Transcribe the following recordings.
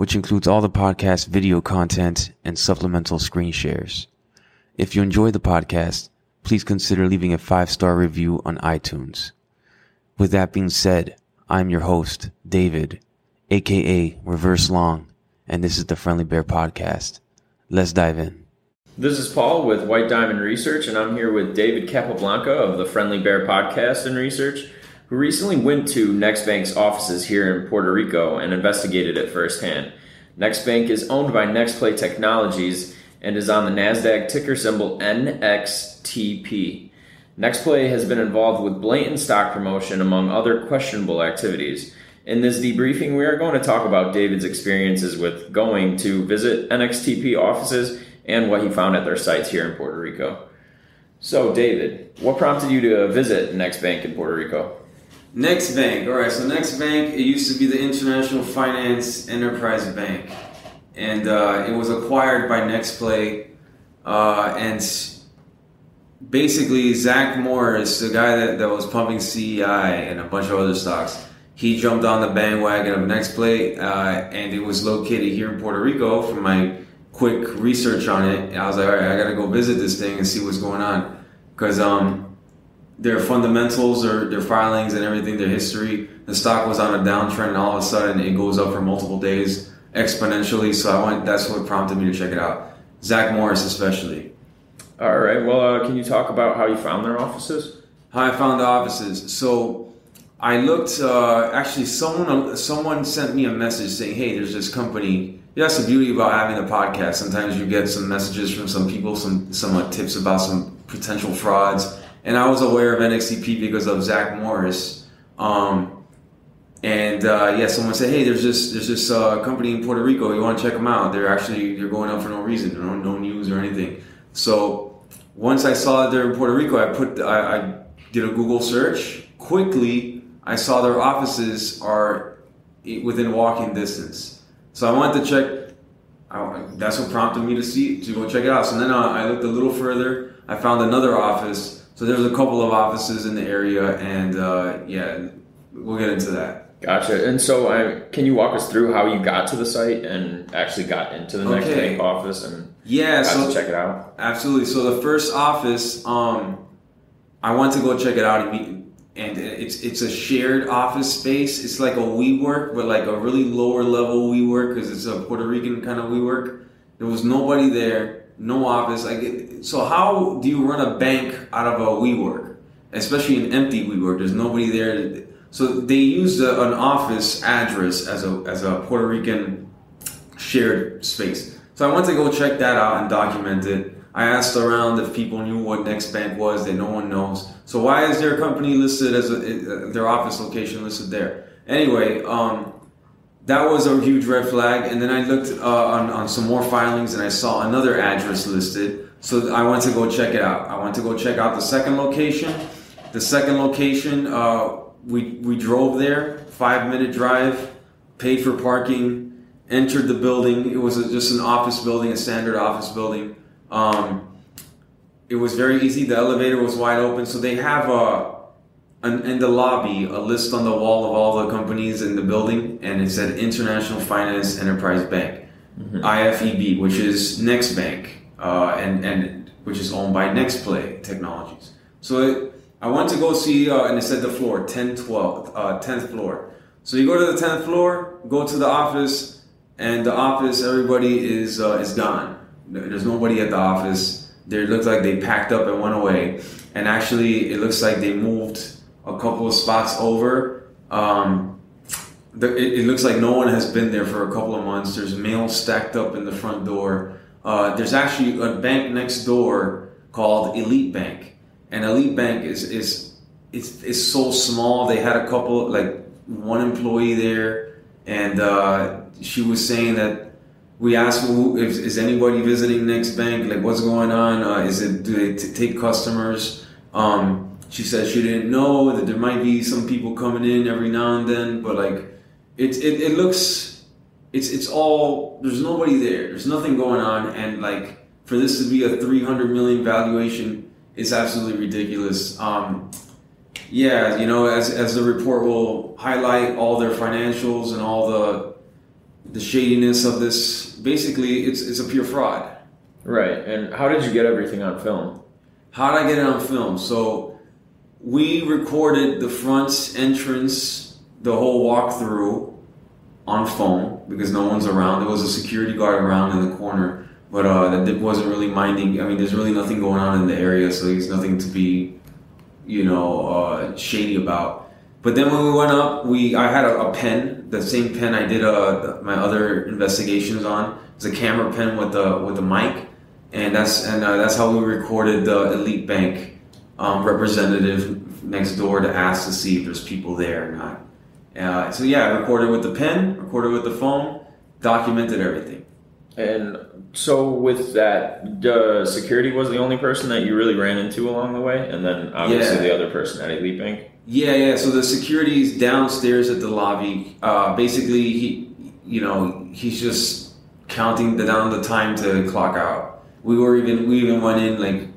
which includes all the podcast video content and supplemental screen shares. If you enjoy the podcast, please consider leaving a five star review on iTunes. With that being said, I'm your host, David, aka Reverse Long, and this is the Friendly Bear Podcast. Let's dive in. This is Paul with White Diamond Research, and I'm here with David Capablanca of the Friendly Bear Podcast and Research, who recently went to NextBank's offices here in Puerto Rico and investigated it firsthand. NextBank is owned by NextPlay Technologies and is on the NASDAQ ticker symbol NXTP. NextPlay has been involved with blatant stock promotion among other questionable activities. In this debriefing, we are going to talk about David's experiences with going to visit NXTP offices and what he found at their sites here in Puerto Rico. So, David, what prompted you to visit Next Bank in Puerto Rico? Next Bank, all right. So Next Bank, it used to be the International Finance Enterprise Bank, and uh, it was acquired by NextPlay, uh, and basically Zach Morris, the guy that, that was pumping CEI and a bunch of other stocks, he jumped on the bandwagon of NextPlay, uh, and it was located here in Puerto Rico. From my quick research on it, I was like, all right, I got to go visit this thing and see what's going on, because um, their fundamentals, their their filings, and everything, their history. The stock was on a downtrend, and all of a sudden it goes up for multiple days exponentially. So I went. That's what prompted me to check it out. Zach Morris, especially. All right. Well, uh, can you talk about how you found their offices? How I found the offices. So I looked. Uh, actually, someone someone sent me a message saying, "Hey, there's this company." That's the beauty about having a podcast. Sometimes you get some messages from some people, some some uh, tips about some potential frauds. And I was aware of NXTP because of Zach Morris. Um, and uh, yeah, someone said, "Hey, there's this there's this uh, company in Puerto Rico. You want to check them out? They're actually they're going up for no reason, no no news or anything." So once I saw that they're in Puerto Rico, I put I, I did a Google search quickly I saw their offices are within walking distance. So I wanted to check. I, that's what prompted me to see to go check it out. So then uh, I looked a little further. I found another office. So there's a couple of offices in the area, and uh, yeah, we'll get into that. Gotcha. And so, uh, can you walk us through how you got to the site and actually got into the next bank office and yeah, so check it out? Absolutely. So the first office, um, I went to go check it out and it's it's a shared office space. It's like a WeWork, but like a really lower level WeWork because it's a Puerto Rican kind of WeWork. There was nobody there, no office. Like, so how do you run a bank out of a WeWork, especially an empty WeWork? There's nobody there. So they used a, an office address as a as a Puerto Rican shared space. So I went to go check that out and document it. I asked around if people knew what Next Bank was. That no one knows. So why is their company listed as a, uh, their office location listed there? Anyway, um, that was a huge red flag. And then I looked uh, on, on some more filings and I saw another address listed. So I went to go check it out. I went to go check out the second location. The second location, uh, we we drove there, five minute drive, paid for parking, entered the building. It was a, just an office building, a standard office building. Um, it was very easy. The elevator was wide open, so they have a an, in the lobby a list on the wall of all the companies in the building, and it said International Finance Enterprise Bank, mm-hmm. IFEB, which is Next Bank, uh, and and which is owned by NextPlay Technologies. So it, I went to go see, uh, and it said the floor 10, 12, uh, 10th floor. So you go to the 10th floor, go to the office, and the office, everybody is uh, is gone. There's nobody at the office. There looks like they packed up and went away. And actually, it looks like they moved a couple of spots over. Um, the, it, it, looks like no one has been there for a couple of months. There's mail stacked up in the front door. Uh, there's actually a bank next door called Elite Bank, and Elite Bank is is it's, it's so small. They had a couple like one employee there, and uh, she was saying that we asked who, if is anybody visiting next bank like what's going on uh, is it do they t- take customers um, she said she didn't know that there might be some people coming in every now and then but like it, it, it looks it's it's all there's nobody there there's nothing going on and like for this to be a 300 million valuation is absolutely ridiculous um, yeah you know as, as the report will highlight all their financials and all the the shadiness of this. Basically, it's it's a pure fraud. Right. And how did you get everything on film? How did I get it on film? So we recorded the front entrance, the whole walkthrough on phone because no one's around. There was a security guard around in the corner, but uh, that wasn't really minding. I mean, there's really nothing going on in the area, so there's nothing to be, you know, uh, shady about. But then when we went up, we I had a, a pen, the same pen I did uh, my other investigations on. It's a camera pen with the with the mic, and that's and uh, that's how we recorded the Elite Bank um, representative next door to ask to see if there's people there or not. Uh, so yeah, I recorded with the pen, recorded with the phone, documented everything. And so with that, the security was the only person that you really ran into along the way, and then obviously Yeah. the other person at Elite Bank. Yeah, yeah. So the security's downstairs at the lobby. Uh, basically, he, you know, he's just counting the down the time to clock out. We were even we even went in like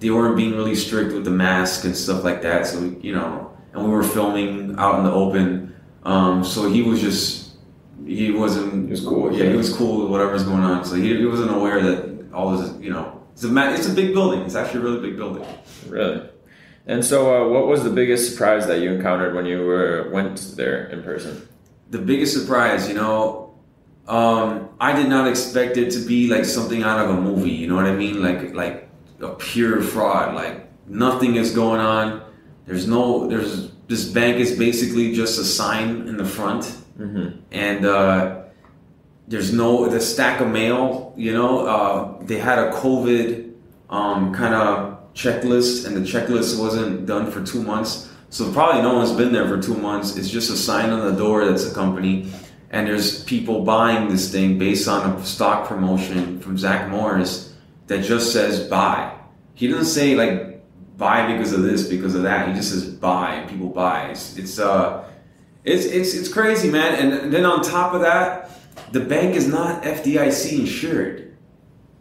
they weren't being really strict with the mask and stuff like that. So you know, and we were filming out in the open. Um, so he was just he wasn't He was cool with Yeah, he was cool with whatever's going on. So he, he wasn't aware that all this. You know, it's a ma- it's a big building. It's actually a really big building. Really. And so, uh, what was the biggest surprise that you encountered when you were went there in person? the biggest surprise, you know, um, I did not expect it to be like something out of a movie. You know what I mean? Like like a pure fraud. Like nothing is going on. There's no. There's this bank is basically just a sign in the front, Mm-hmm. and uh, there's no the stack of mail. You know, uh, they had a COVID um, kind of checklist, and the checklist wasn't done for two months. So probably no one's been there for two months. It's just a sign on the door that's a company, and there's people buying this thing based on a stock promotion from Zach Morris that just says buy. He doesn't say like buy because of this, because of that. He just says buy, and people buy. It's, it's uh, it's it's it's crazy, man. And then on top of that, the bank is not FDIC insured.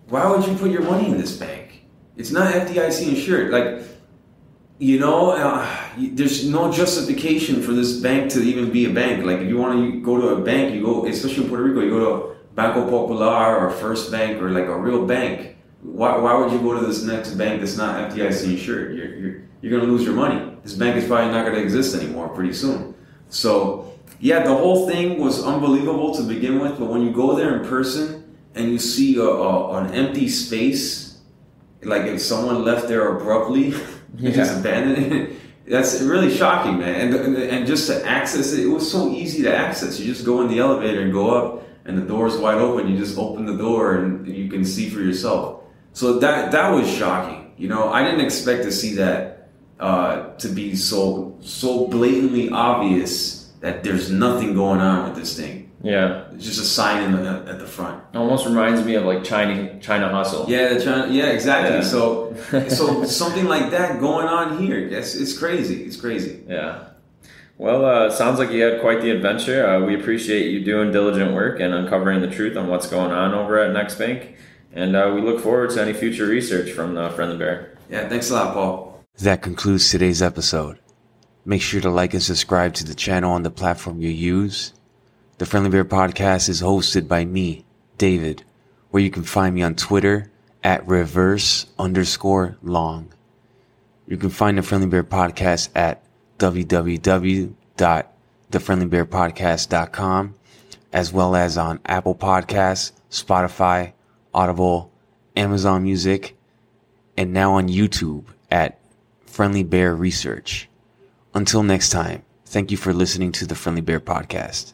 Why would you put your money in this bank? It's not FDIC insured. Like, you know, uh, there's no justification for this bank to even be a bank. Like, if you want to go to a bank, you go, especially in Puerto Rico, you go to Banco Popular or First Bank or like a real bank. Why, why would you go to this next bank that's not FDIC insured? You're, you're, you're going to lose your money. This bank is probably not going to exist anymore pretty soon. So, yeah, the whole thing was unbelievable to begin with, but when you go there in person and you see a, a, an empty space, like if someone left there abruptly, you just abandoned it. That's really shocking, man. And, and just to access it, it was so easy to access. You just go in the elevator and go up, and the door's wide open. You just open the door and you can see for yourself. So that that was shocking. You know, I didn't expect to see that uh, to be so so blatantly obvious that there's nothing going on with this thing. Yeah, It's just a sign in the, at the front. almost reminds me of like China China Hustle. Yeah, the China, yeah, exactly. Yeah. So, so something like that going on here. It's, it's crazy. It's crazy. Yeah. Well, uh, sounds like you had quite the adventure. Uh, we appreciate you doing diligent work and uncovering the truth on what's going on over at Next Bank. And uh, we look forward to any future research from the Friendly Bear. Yeah, thanks a lot, Paul. That concludes today's episode. Make sure to like and subscribe to the channel on the platform you use. The Friendly Bear Podcast is hosted by me, David, where you can find me on Twitter at reverse underscore long. You can find the Friendly Bear Podcast at www.thefriendlybearpodcast.com as well as on Apple Podcasts, Spotify, Audible, Amazon Music, and now on YouTube at Friendly Bear Research. Until next time, thank you for listening to the Friendly Bear Podcast.